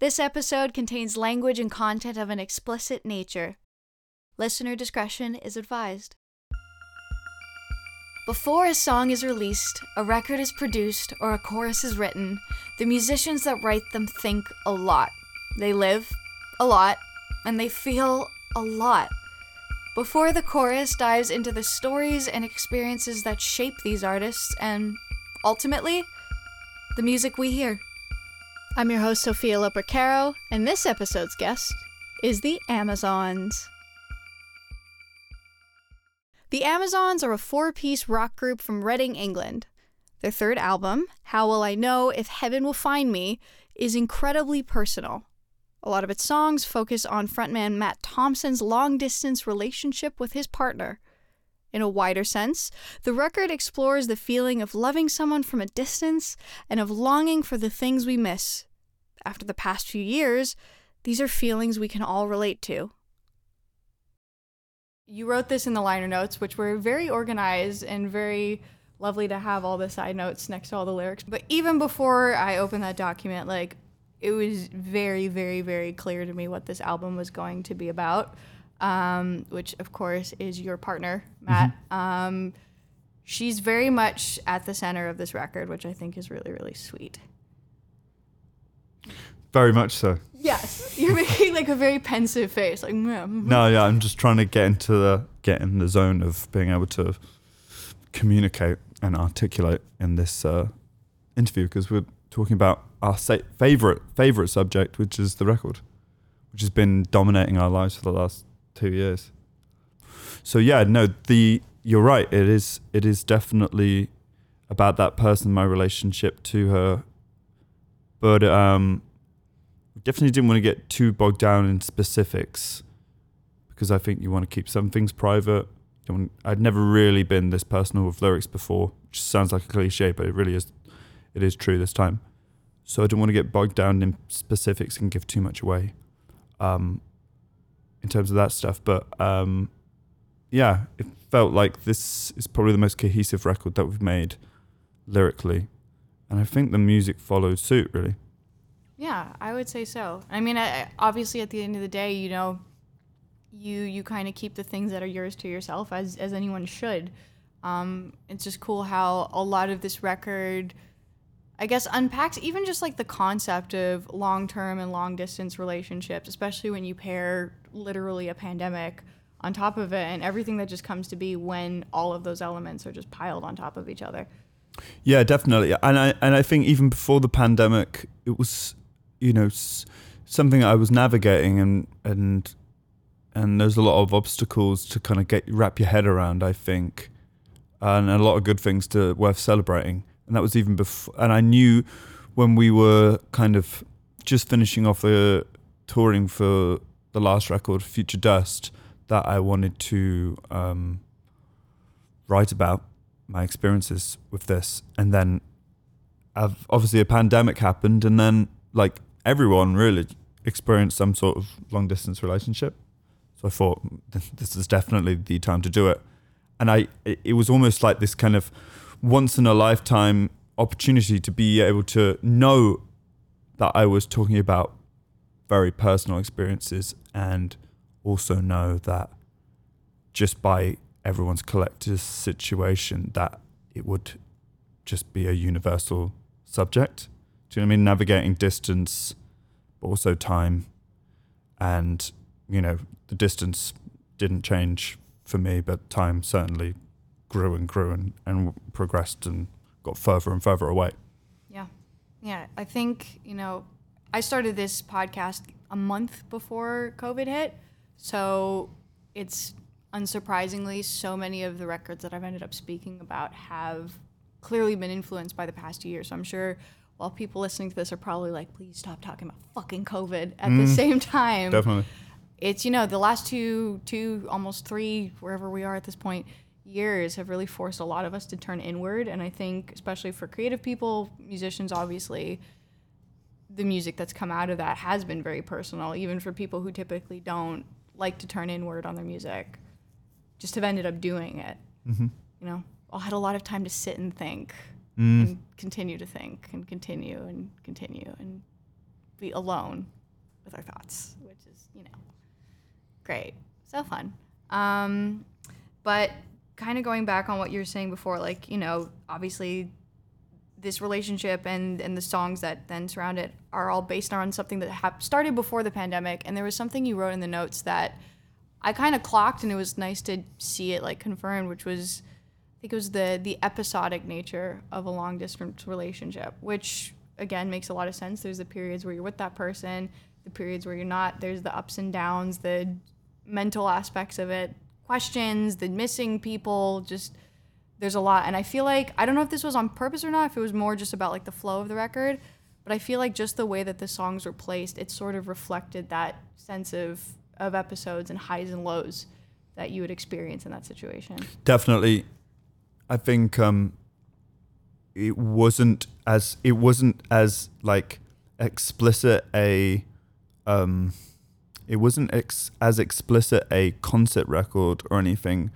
This episode contains language and content of an explicit nature. Listener discretion is advised. Before a song is released, a record is produced, or a chorus is written, the musicians that write them think a lot. They live a lot, and they feel a lot. Before the chorus dives into the stories and experiences that shape these artists and, ultimately, the music we hear. I'm your host, Sophia Lopercaro, and this episode's guest is the Amazons. The Amazons are a four piece rock group from Reading, England. Their third album, How Will I Know If Heaven Will Find Me, is incredibly personal. A lot of its songs focus on frontman Matt Thomson's long distance relationship with his partner. In a wider sense, the record explores the feeling of loving someone from a distance and of longing for the things we miss, after the past few years, these are feelings we can all relate to. You wrote this in the liner notes, which were very organized and very lovely to have all the side notes next to all the lyrics. But even before I opened that document, like it was very, very, very clear to me what this album was going to be about. Um, which of course is your partner, Matt. Mm-hmm. Um, she's very much at the center of this record, which I think is really, really sweet. Very much so. Yes, you're making like a very pensive face, like. Mm-hmm. No, yeah, I'm just trying to get into the get in the zone of being able to communicate and articulate in this uh, interview because we're talking about our sa- favorite favorite subject, which is the record, which has been dominating our lives for the last two years. So yeah, no, the you're right. It is it is definitely about that person, my relationship to her, but um, definitely didn't want to get too bogged down in specifics because I think you want to keep some things private. I'd never really been this personal with lyrics before, which sounds like a cliche, but it really is. It is true this time. So I didn't want to get bogged down in specifics and give too much away, um, in terms of that stuff. But um, yeah, it felt like this is probably the most cohesive record that we've made lyrically, and I think the music followed suit really. Yeah, I would say so. I mean, I, obviously, at the end of the day, you know, you you kind of keep the things that are yours to yourself, as as anyone should. Um, it's just cool how a lot of this record, I guess, unpacks even just like the concept of long term and long distance relationships, especially when you pair literally a pandemic on top of it and everything that just comes to be when all of those elements are just piled on top of each other. Yeah, definitely. And I and I think even before the pandemic, it was you know something I was navigating and and and there's a lot of obstacles to kind of get wrap your head around I think and a lot of good things to worth celebrating and that was even before and I knew when we were kind of just finishing off the touring for the last record Future Dust that I wanted to um, write about my experiences with this and then obviously a pandemic happened and then like everyone really experienced some sort of long distance relationship. So I thought this is definitely the time to do it. And I, it was almost like this kind of once in a lifetime opportunity to be able to know that I was talking about very personal experiences and also know that just by everyone's collective situation that it would just be a universal subject. Do you know what I mean? Navigating distance but also time. And, you know, the distance didn't change for me, but time certainly grew and grew and, and progressed and got further and further away. Yeah. Yeah. I think, you know, I started this podcast a month before COVID hit. So it's unsurprisingly, so many of the records that I've ended up speaking about have clearly been influenced by the past year. So I'm sure while people listening to this are probably like, please stop talking about fucking COVID at mm, the same time. Definitely. It's, you know, the last two, two, almost three, wherever we are at this point, years have really forced a lot of us to turn inward. And I think, especially for creative people, musicians, obviously, the music that's come out of that has been very personal, even for people who typically don't like to turn inward on their music, just have ended up doing it. Mm-hmm. You know, I had a lot of time to sit and think mm. and continue to think and continue and continue and be alone with our thoughts, which is, you know, great. So fun. Um, but kind of going back on what you were saying before, like, you know, obviously this relationship and, and the songs that then surround it are all based on something that hap- started before the pandemic. And there was something you wrote in the notes that I kind of clocked and it was nice to see it like confirmed, which was, I think it was the, the episodic nature of a long distance relationship, which again makes a lot of sense. There's the periods where you're with that person, the periods where you're not. There's the ups and downs, the mental aspects of it, questions, the missing people, just there's a lot. And I feel like I don't know if this was on purpose or not, if it was more just about like the flow of the record, but I feel like just the way that the songs were placed, it sort of reflected that sense of of episodes and highs and lows that you would experience in that situation. Definitely. I think um it wasn't as it wasn't as like explicit a um it wasn't ex- as explicit a concept record or anything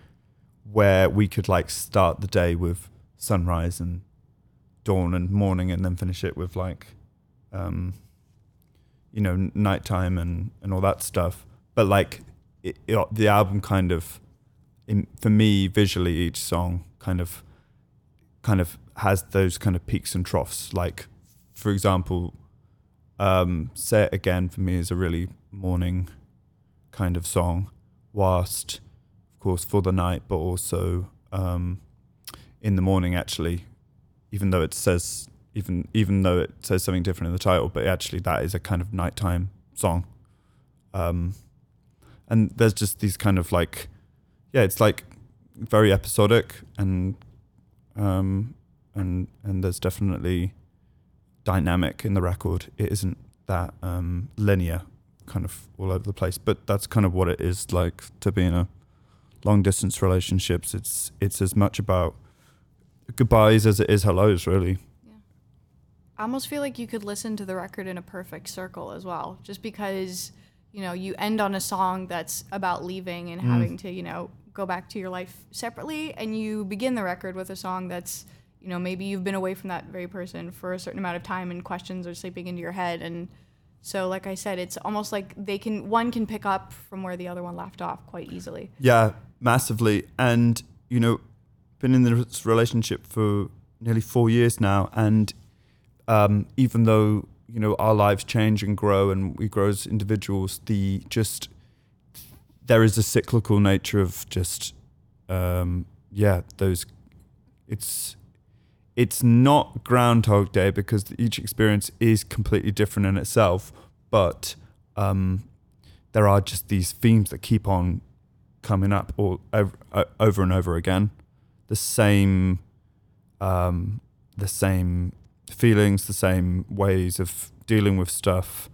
where we could like start the day with sunrise and dawn and morning and then finish it with like um you know nighttime and and all that stuff. But like it, it, the album kind of in, for me visually each song kind of kind of has those kind of peaks and troughs. Like for example um say it again for me is a really morning kind of song whilst of course for the night but also um in the morning actually even though it says even even though it says something different in the title but actually that is a kind of nighttime song. Um and there's just these kind of like yeah it's like very episodic and um and and there's definitely dynamic in the record it isn't that um linear kind of all over the place but that's kind of what it is like to be in a long distance relationships it's it's as much about goodbyes as it is hellos really Yeah. I almost feel like you could listen to the record in a perfect circle as well, just because, you know, you end on a song that's about leaving and Mm. having to, you know, go back to your life separately, and you begin the record with a song that's, you know, maybe you've been away from that very person for a certain amount of time and questions are sleeping into your head. And so, like I said, it's almost like they can, one can pick up from where the other one left off quite easily. Yeah, massively. And, you know, been in this relationship for nearly four years now. And um, even though, you know, our lives change and grow and we grow as individuals, the just, there is a cyclical nature of just, um, yeah, those, it's, it's not Groundhog Day because each experience is completely different in itself, but um, there are just these themes that keep on coming up all over, over and over again. The same, um, the same feelings, the same ways of dealing with stuff.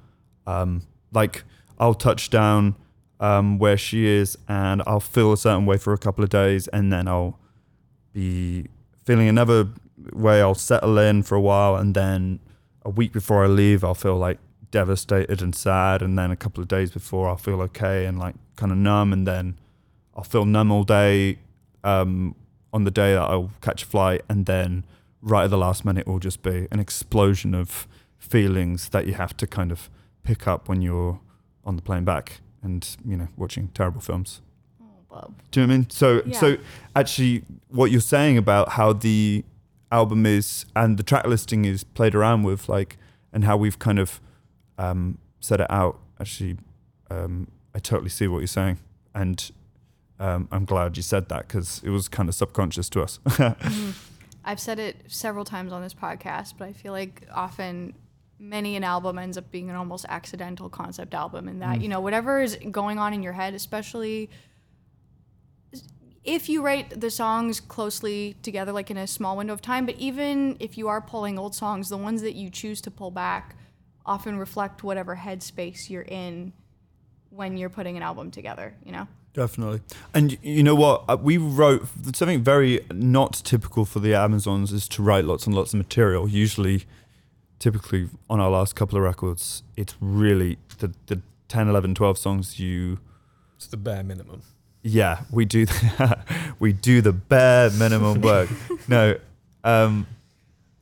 Um, like I'll touch down um, where she is, and I'll feel a certain way for a couple of days, and then I'll be feeling another way. I'll settle in for a while, and then a week before I leave, I'll feel like devastated and sad, and then a couple of days before, I'll feel okay and like kind of numb, and then I'll feel numb all day um, on the day that I'll catch a flight, and then right at the last minute it will just be an explosion of feelings that you have to kind of pick up when you're on the plane back and you know watching terrible films. Oh, Bob. Do you know what I mean? So Yeah. so actually what you're saying about how the album is and the track listing is played around with like and how we've kind of um, set it out actually um, I totally see what you're saying and um, I'm glad you said that because it was kind of subconscious to us. Mhm. I've said it several times on this podcast, but I feel like often many an album ends up being an almost accidental concept album in that, Mm. you know, whatever is going on in your head, especially if you write the songs closely together, like in a small window of time, but even if you are pulling old songs, the ones that you choose to pull back often reflect whatever headspace you're in when you're putting an album together, you know? Definitely. And you know what? Uh, We wrote something very not typical for the Amazons is to write lots and lots of material. Usually, typically on our last couple of records, it's really the, the 10, 11, 12 songs you. It's the bare minimum. Yeah, we do the, we do the bare minimum work. no, um,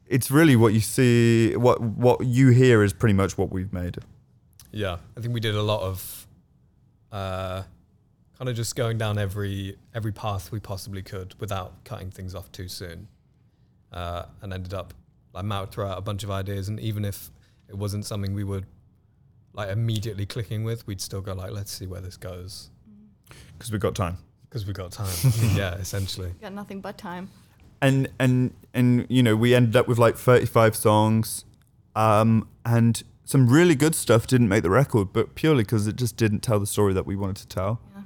it's really what you see. What what you hear is pretty much what we've made. Yeah, I think we did a lot of uh, kind of just going down every every path we possibly could without cutting things off too soon, uh, and ended up like Matt threw out a bunch of ideas, and even if it wasn't something we were like immediately clicking with, we'd still go like, let's see where this goes because we've got time. because we've got time. yeah, essentially. Got nothing but time. And and and you know we ended up with like 35 songs, um, and some really good stuff didn't make the record, but purely because it just didn't tell the story that we wanted to tell, Yeah.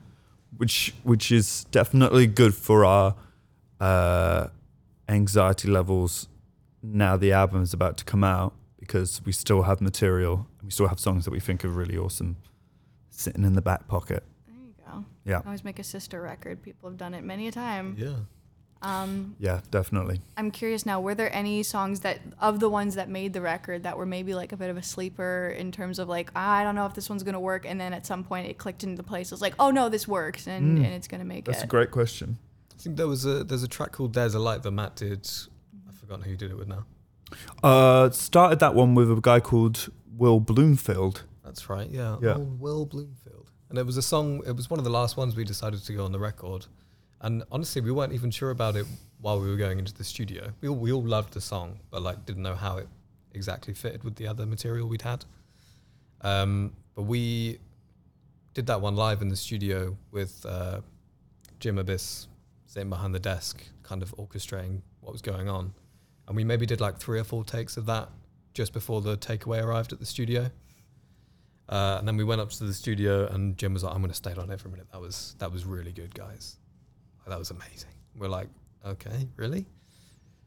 which which is definitely good for our uh, anxiety levels. Now the album is about to come out because we still have material and we still have songs that we think are really awesome sitting in the back pocket. There you go. Yeah. Always make a sister record. People have done it many a time. Yeah. Um, Yeah, definitely. I'm curious now, were there any songs that, of the ones that made the record, that were maybe like a bit of a sleeper in terms of like, I don't know if this one's going to work. And then at some point it clicked into place. It was like, oh no, this works and, Mm. and it's going to make That's it. That's a great question. I think there was a there's a track called "There's a Light" that Matt did. I've forgotten who he did it with now. Uh, started that one with a guy called Will Bloomfield. That's right. Yeah. Yeah. Old Will Bloomfield. And it was a song. It was one of the last ones we decided to go on the record. And honestly, we weren't even sure about it while we were going into the studio. We all, we all loved the song, but like didn't know how it exactly fitted with the other material we'd had. Um, but we did that one live in the studio with uh, Jim Abbiss sitting behind the desk, kind of orchestrating what was going on. And we maybe did like three or four takes of that just before the takeaway arrived at the studio. Uh, and then we went up to the studio, and Jim was like, "I'm going to stay on it for a minute. That was that was really good, guys. Like, that was amazing." We're like, "Okay, really?"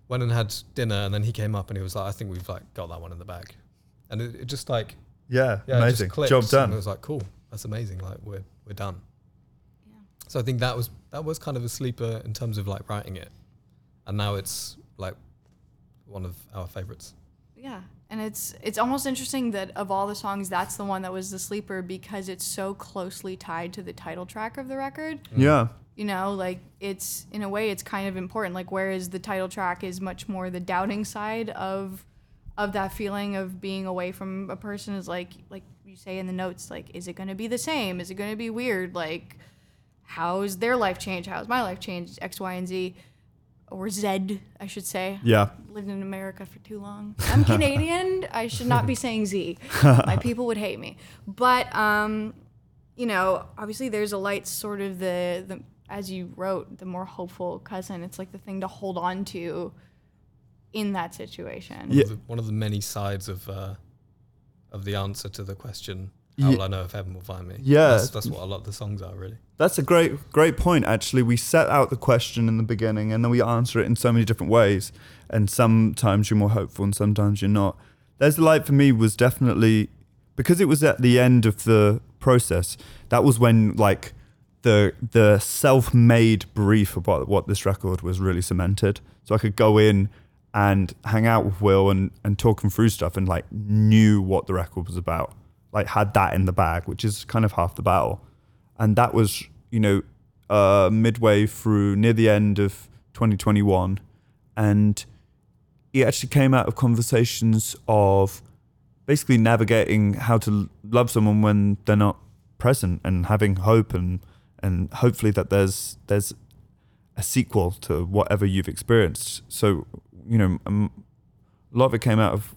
Went and had dinner, and then he came up and he was like, "I think we've like got that one in the bag," and it, it just like Yeah, yeah, it just amazing. clicked, Job and done. It was like, "Cool, that's amazing. Like we're we're done." Yeah. So I think that was that was kind of a sleeper in terms of like writing it, and now it's like one of our favorites. Yeah. And it's it's almost interesting that of all the songs, that's the one that was the sleeper because it's so closely tied to the title track of the record. Mm. Yeah, You know, like it's in a way it's kind of important. Like whereas the title track is much more the doubting side of of that feeling of being away from a person is like like you say in the notes, like, is it gonna be the same? Is it gonna be weird? Like how's their life changed? How's my life changed? X, Y, and Z. Or Z, I should say yeah, lived in America for too long. I'm Canadian. I should not be saying Z. My people would hate me. But um, you know, obviously there's a light sort of the the as you wrote, the more hopeful cousin. It's like the thing to hold on to in that situation. One, Yeah. of, the, one of the many sides of uh, of the answer to the question, "How will I know if heaven will find me?" Yeah. that's, that's what a lot of the songs are really. that's a great great point. Actually, we set out the question in the beginning, and then we answer it in so many different ways. And sometimes you're more hopeful, and sometimes you're not. There's the light for me was definitely because it was at the end of the process. That was when like the the self-made brief about what this record was really cemented. So I could go in and hang out with Will and and talk him through stuff, and like knew what the record was about. Like had that in the bag, which is kind of half the battle. And that was you know uh, midway through near the end of 2021 and it actually came out of conversations of basically navigating how to love someone when they're not present and having hope and and hopefully that there's there's a sequel to whatever you've experienced. So you know um, a lot of it came out of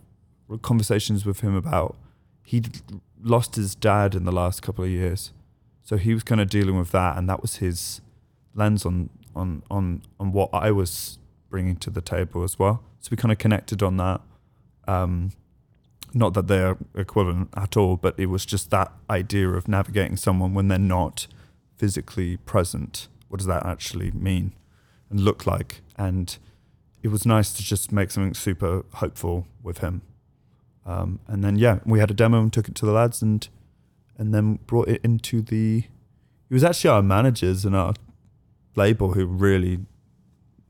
conversations with him about he'd lost his dad in the last couple of years so he was kind of dealing with that, and that was his lens on on on on what I was bringing to the table as well. So we kind of connected on that. Um, not that they're equivalent at all, but it was just that idea of navigating someone when they're not physically present. What does that actually mean and look like? And it was nice to just make something super hopeful with him. Um, and then yeah, we had a demo and took it to the lads and and then brought it into the. It was actually our managers and our label who really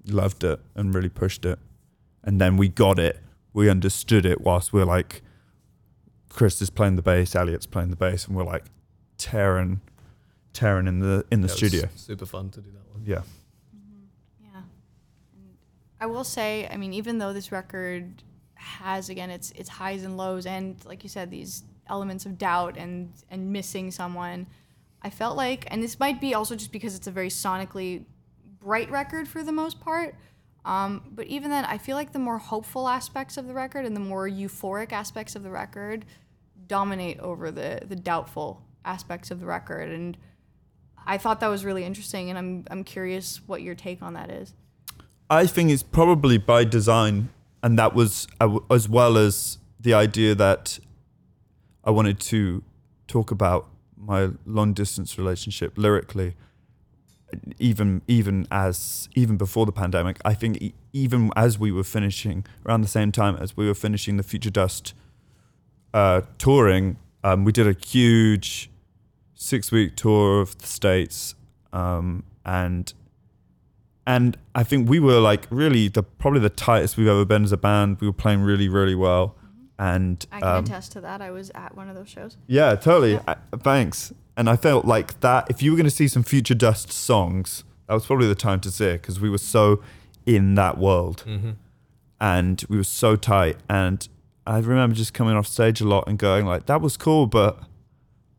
loved it and really pushed it, and then we got it. We understood it whilst we're like, Chris is playing the bass, Elliot's playing the bass, and we're like tearing, tearing in the in the Yeah, it was studio. super fun to do that one. Yeah, Yeah. And I will say, I mean, even though this record has again its its highs and lows, and like you said, these elements of doubt and and missing someone, I felt like, and this might be also just because it's a very sonically bright record for the most part. Um, but even then, I feel like the more hopeful aspects of the record and the more euphoric aspects of the record dominate over the the doubtful aspects of the record, and I thought that was really interesting, and I'm I'm curious what your take on that is. I think it's probably by design, and that was as well as the idea that I wanted to talk about my long distance relationship lyrically. Even even as even before the pandemic, I think even as we were finishing around the same time as we were finishing the Future Dust uh, touring, um, we did a huge six week tour of the states, um, and and I think we were like really the probably the tightest we've ever been as a band. We were playing really really well, and I can um, attest to that. I was at one of those shows. yeah, totally. I, thanks. And I felt like that if you were going to see some Future Dust songs, that was probably the time to see it because we were so in that world Mm-hmm. and we were so tight. And I remember just coming off stage a lot and going like, "That was cool," but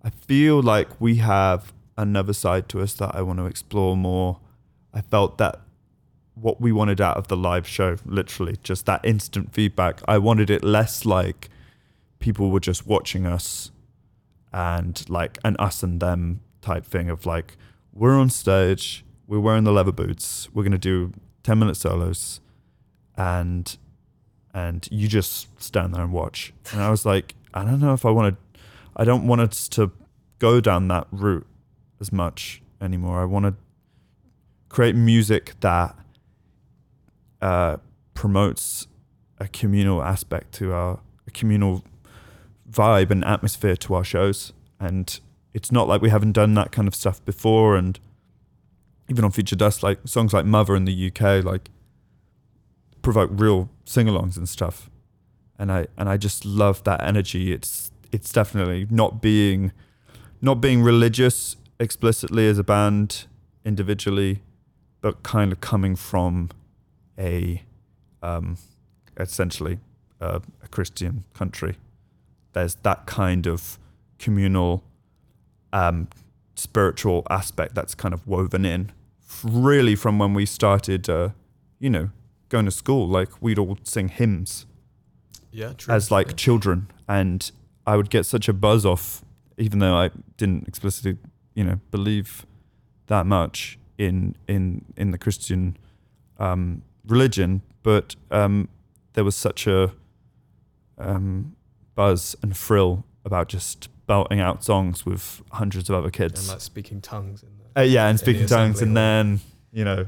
I feel like we have another side to us that I want to explore more. I felt that what we wanted out of the live show, literally, just that instant feedback. I wanted it less like people were just watching us and like an us and them type thing of like we're on stage, we're wearing the leather boots, we're gonna do ten minute solos, and and you just stand there and watch. And I was like, I don't know if I want to. I don't want us to go down that route as much anymore. I want to create music that uh, promotes a communal aspect to our a communal vibe and atmosphere to our shows. And it's not like we haven't done that kind of stuff before. And even on Future Dust, like songs like Mother in the UK, like provoke real sing-alongs and stuff. And I and I just love that energy. It's it's definitely not being not being religious explicitly as a band individually, but kind of coming from a um, essentially uh, a Christian country. There's that kind of communal, um, spiritual aspect that's kind of woven in, really from when we started, uh, you know, going to school. Like we'd all sing hymns Yeah, true. as like Yeah. children, and I would get such a buzz off, even though I didn't explicitly, you know, believe that much in in in the Christian um, religion, but um, there was such a um, buzz and frill about just belting out songs with hundreds of other kids and like speaking tongues in the Uh, yeah, and speaking tongues, and then you know,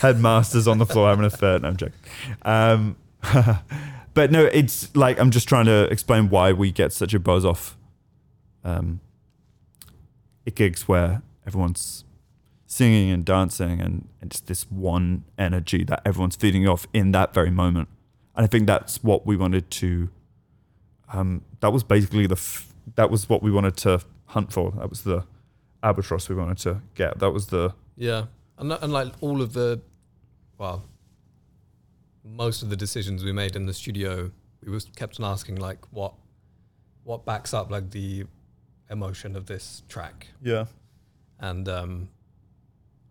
headmasters on the floor having a fit. No, I'm joking. Um, but no, it's like I'm just trying to explain why we get such a buzz off um, gigs where everyone's singing and dancing, and it's this one energy that everyone's feeding off in that very moment. And I think that's what we wanted to. Um, that was basically the. F- that was what we wanted to hunt for. That was the albatross we wanted to get. That was the Yeah, and and like all of the, well, most of the decisions we made in the studio, we was kept on asking like what, what backs up like the emotion of this track, yeah and um,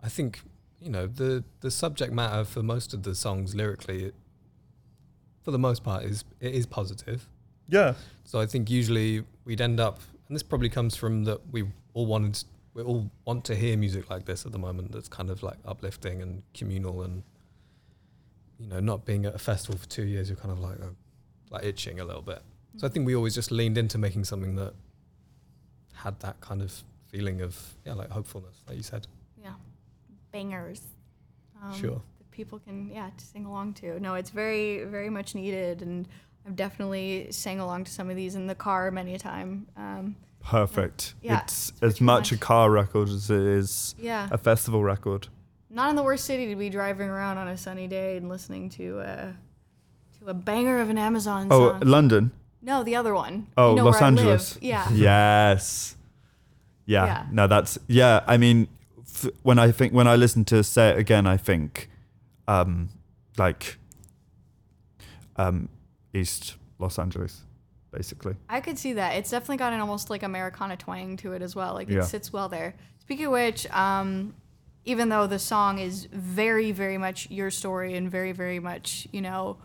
I think you know the the subject matter for most of the songs lyrically, it, for the most part, is it is positive. yeah So I think usually we'd end up, and this probably comes from that we all wanted, we all want to hear music like this at the moment. That's kind of like uplifting and communal, and you know, not being at a festival for two years, you're kind of like, oh, like itching a little bit. So I think we always just leaned into making something that had that kind of feeling of yeah, like hopefulness, like you said. Bangers. Um, Sure. That people can yeah to sing along to. No, it's very very much needed, and I've definitely sang along to some of these in the car many a time. Um, perfect. Yeah, it's what as you much a car record as it is yeah, a festival record. not in the worst city to be driving around on a sunny day and listening to uh, to a banger of an Amazon Oh, song. London. no, the other one. Oh, you know Los where I live. Angeles. Yeah. Yes. Yeah. Yeah. No, that's yeah. I mean, when I think when I listen to "Say It Again," I think um, like um, East Los Angeles, basically. I could see that. It's definitely got an almost like Americana twang to it as well. Like it Yeah. sits well there. Speaking of which, um, even though the song is very, very much your story and very, very much, you know,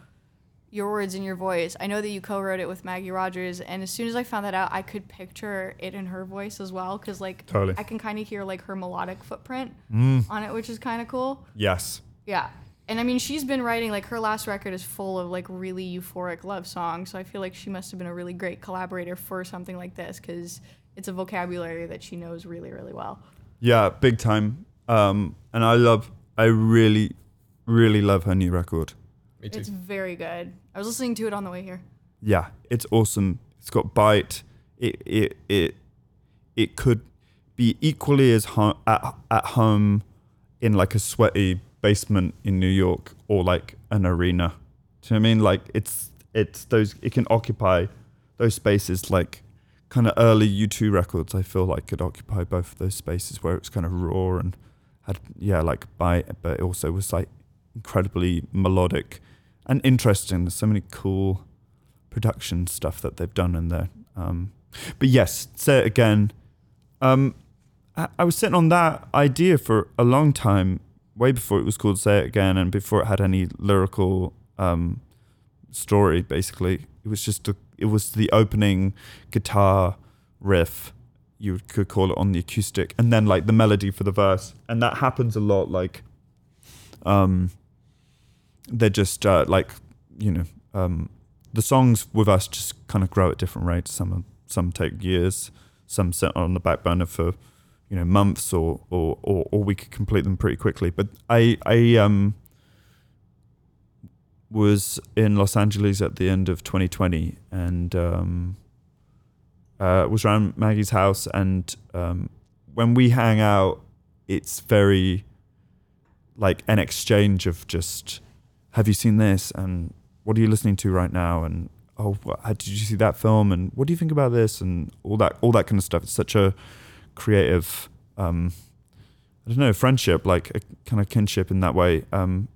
your words and your voice, I know that you co-wrote it with Maggie Rogers, and as soon as I found that out, I could picture it in her voice as well, because like Totally. I can kind of hear like her melodic footprint Mm. on it, which is kind of cool. Yes. Yeah. And I mean, she's been writing, like, her last record is full of, like, really euphoric love songs. So I feel like she must have been a really great collaborator for something like this because it's a vocabulary that she knows really, really well. Yeah, big time. Um, and I love, I really, really love her new record. Me too. It's very good. I was listening to it on the way here. Yeah, it's awesome. It's got bite. It it it it could be equally as ho- at at home in like a sweaty basement in New York or like an arena. Do you know what I mean? Like it's it's those it can occupy those spaces like kind of early U2 records I feel like could occupy both of those spaces where it was kind of raw and had yeah like bite but it also was like incredibly melodic and interesting. There's so many cool production stuff that they've done in there. Um, but yes, say it again. Um, I, I was sitting on that idea for a long time, way before it was called Say It Again, and before it had any lyrical um, story. Basically, it was just a, it was the opening guitar riff. You could call it on the acoustic, and then like the melody for the verse, and that happens a lot. Like, um, they're just uh, like you know um, the songs with us just kind of grow at different rates. Some some take years, some sit on the back burner for you know months, or or or, or we could complete them pretty quickly. But I I um was in Los Angeles at the end of 2020 and um, uh, was around Maggie's house. And um, when we hang out, it's very like an exchange of just, have you seen this? And what are you listening to right now? And oh, how did you see that film? And what do you think about this? And all that, all that kind of stuff. It's such a creative, um, I don't know, friendship, like a kind of kinship in that way. Um,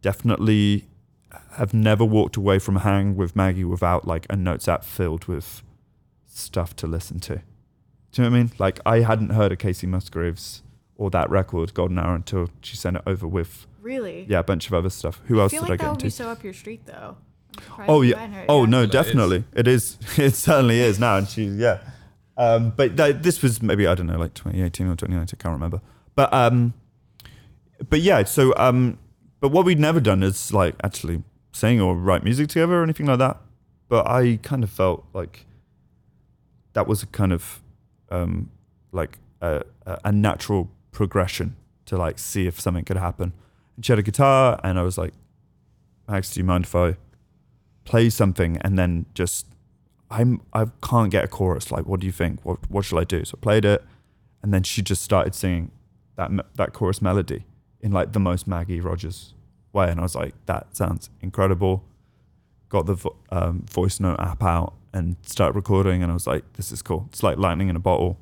definitely have never walked away from hang with Maggie without like a notes app filled with stuff to listen to. Do you know what I mean? Like I hadn't heard of Kacey Musgraves or that record Golden Hour until she sent it over with Really? yeah a bunch of other stuff. Who I else feel did like I that get would be into? so up your street, though. Oh yeah. hadn't heard it. Oh Yeah. no, Well, it is. definitely it is. It certainly is now, and she's yeah. Um, but that, this was maybe I don't know, like 2018 or 2019. I can't remember. But um, but yeah. So um, but what we'd never done is like actually sing or write music together or anything like that. But I kind of felt like that was a kind of um, like a, a a natural progression to like see if something could happen. And she had a guitar, and I was like, Max, do you mind if I play something and then just I'm I can't get a chorus. Like, what do you think? What what shall I do? So I played it, and then she just started singing that that chorus melody in like the most Maggie Rogers way, and I was like, that sounds incredible. Got the vo- um, voice note app out and started recording, and I was like, this is cool. It's like lightning in a bottle,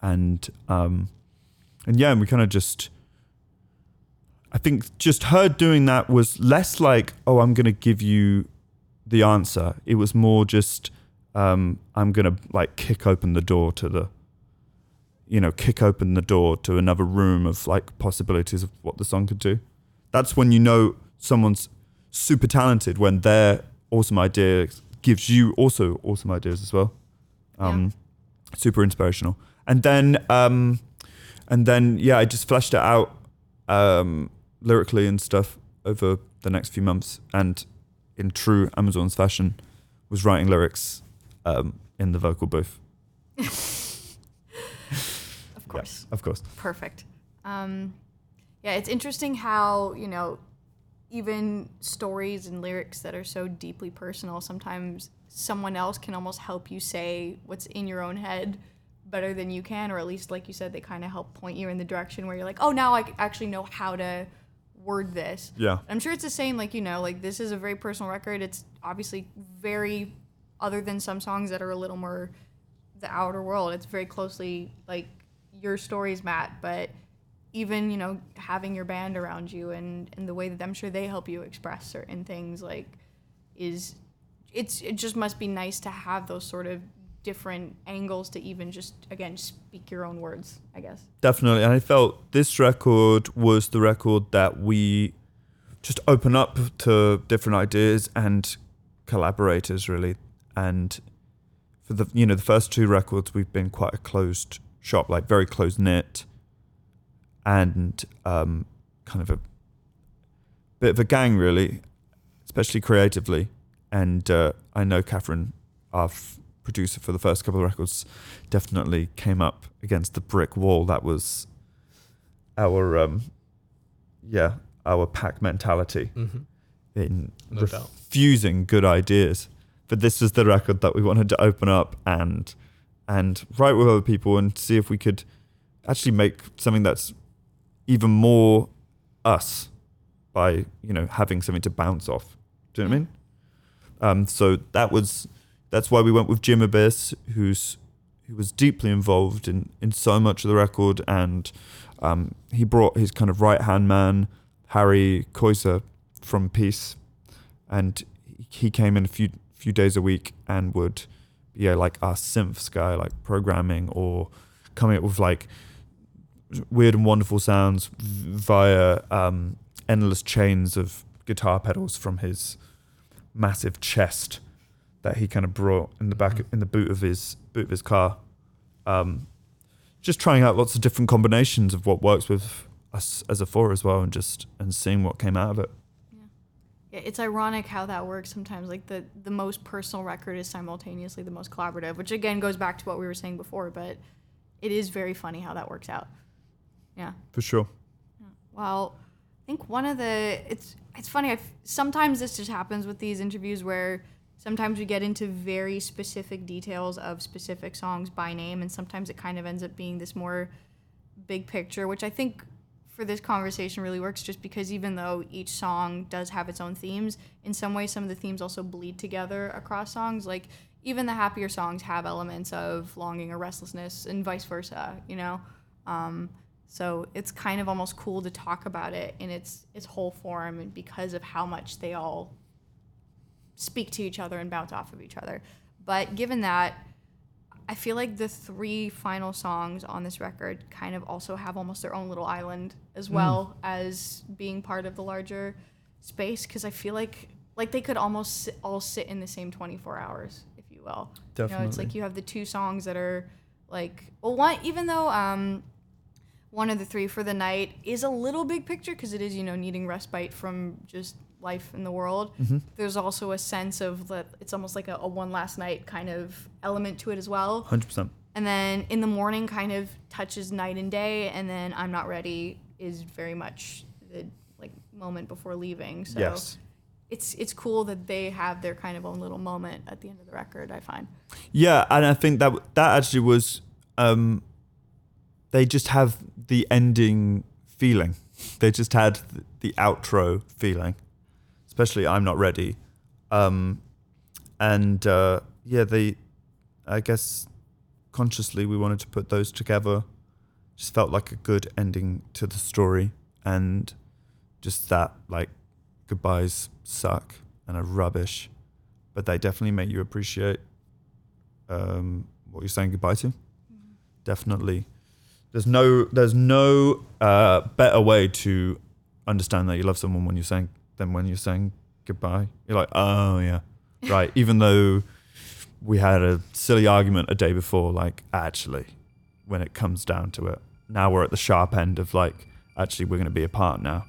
and um, and yeah, and we kind of just. I think just her doing that was less like, oh, I'm going to give you the answer. It was more just, um, I'm going to like kick open the door to the, you know, kick open the door to another room of like possibilities of what the song could do. That's when you know someone's super talented when their awesome idea gives you also awesome ideas as well. Um, Super inspirational. And then, um, and then, yeah, I just fleshed it out um, lyrically and stuff over the next few months. And in true Amazon's fashion, was writing lyrics um, in the vocal booth. Of course. Of course. Perfect. Um, yeah, it's interesting how, you know, even stories and lyrics that are so deeply personal, sometimes someone else can almost help you say what's in your own head better than you can, or at least, like you said, they kind of help point you in the direction where you're like, oh, now I actually know how to word this. Yeah. I'm sure it's the same, like, you know, like this is a very personal record. It's obviously very, other than some songs that are a little more the outer world, it's very closely like your stories, Matt, but even you know having your band around you and and the way that I'm sure they help you express certain things like is it's it just must be nice to have those sort of different angles to even just again speak your own words I guess Definitely. And I felt this record was the record that we just open up to different ideas and collaborators really. And for the you know, the first two records we've been quite a closed shop, like very close knit and um, kind of a bit of a gang really, especially creatively. And uh, I know Catherine, our producer for the first couple of records, definitely came up against the brick wall. That was our um yeah our pack mentality Mm-hmm. in No doubt. refusing good ideas. But this is the record that we wanted to open up and and write with other people and see if we could actually make something that's even more us by you know having something to bounce off. Do you know what i mean? Um so that was that's why we went with jim Abbiss who's who was deeply involved in in so much of the record. And um he brought his kind of right hand man harry Koisser from peace. And he came in a few few days a week and would be a, like our synths guy like programming or coming up with like weird and wonderful sounds via um, endless chains of guitar pedals from his massive chest that he kind of brought in the back Mhm. in the boot of his boot of his car. Um, just trying out lots of different combinations of what works with us as a four as well, and just and seeing what came out of it. Yeah, it's ironic how that works sometimes. Like the the most personal record is simultaneously the most collaborative, which again goes back to what we were saying before. But it is very funny how that works out. Yeah. For sure. Well, I think one of the it's it's funny. I f- sometimes this just happens with these interviews where sometimes we get into very specific details of specific songs by name, and sometimes it kind of ends up being this more big picture, which I think for this conversation really works just because even though each song does have its own themes, in some ways some of the themes also bleed together across songs. Like even the happier songs have elements of longing or restlessness and vice versa, you know? Um, so it's kind of almost cool to talk about it in its its whole form and because of how much they all speak to each other and bounce off of each other. But given that, I feel like the three final songs on this record kind of also have almost their own little island as well as being part of the larger space because I feel like like they could almost sit, all sit in the same 24 hours, if you will. You know, it's like you have the two songs that are like well one even though um one of the three for the night is a little big picture because it is you know needing respite from just life in the world there's also a sense of that it's almost like a, a one last night kind of element to it as well Hundred percent. and then in the morning kind of touches night and day and then i'm not ready is very much the like moment before leaving so Yes. it's it's cool that they have their kind of own little moment at the end of the record i find Yeah, and I think that that actually was um they just have the ending feeling. They just had the outro feeling. Especially I'm not ready. Um and uh yeah, they I guess consciously we wanted to put those together. Just felt like a good ending to the story and just that like goodbyes suck and are rubbish, but they definitely make you appreciate um, what you're saying goodbye to. Definitely, there's no there's no uh, better way to understand that you love someone when you're saying than when you're saying goodbye. You're like, oh yeah, right. Even though we had a silly argument a day before, like actually, when it comes down to it, now we're at the sharp end of like, actually, we're going to be apart now.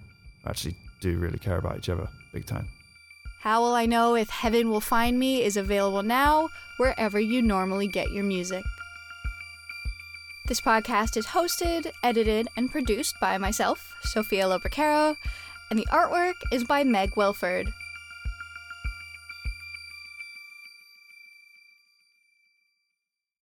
Actually, do really care about each other, big time. How Will I Know If Heaven Will Find Me is available now wherever you normally get your music. This podcast is hosted, edited, and produced by myself, Sophia Lopercaro, and the artwork is by Meg Wilford.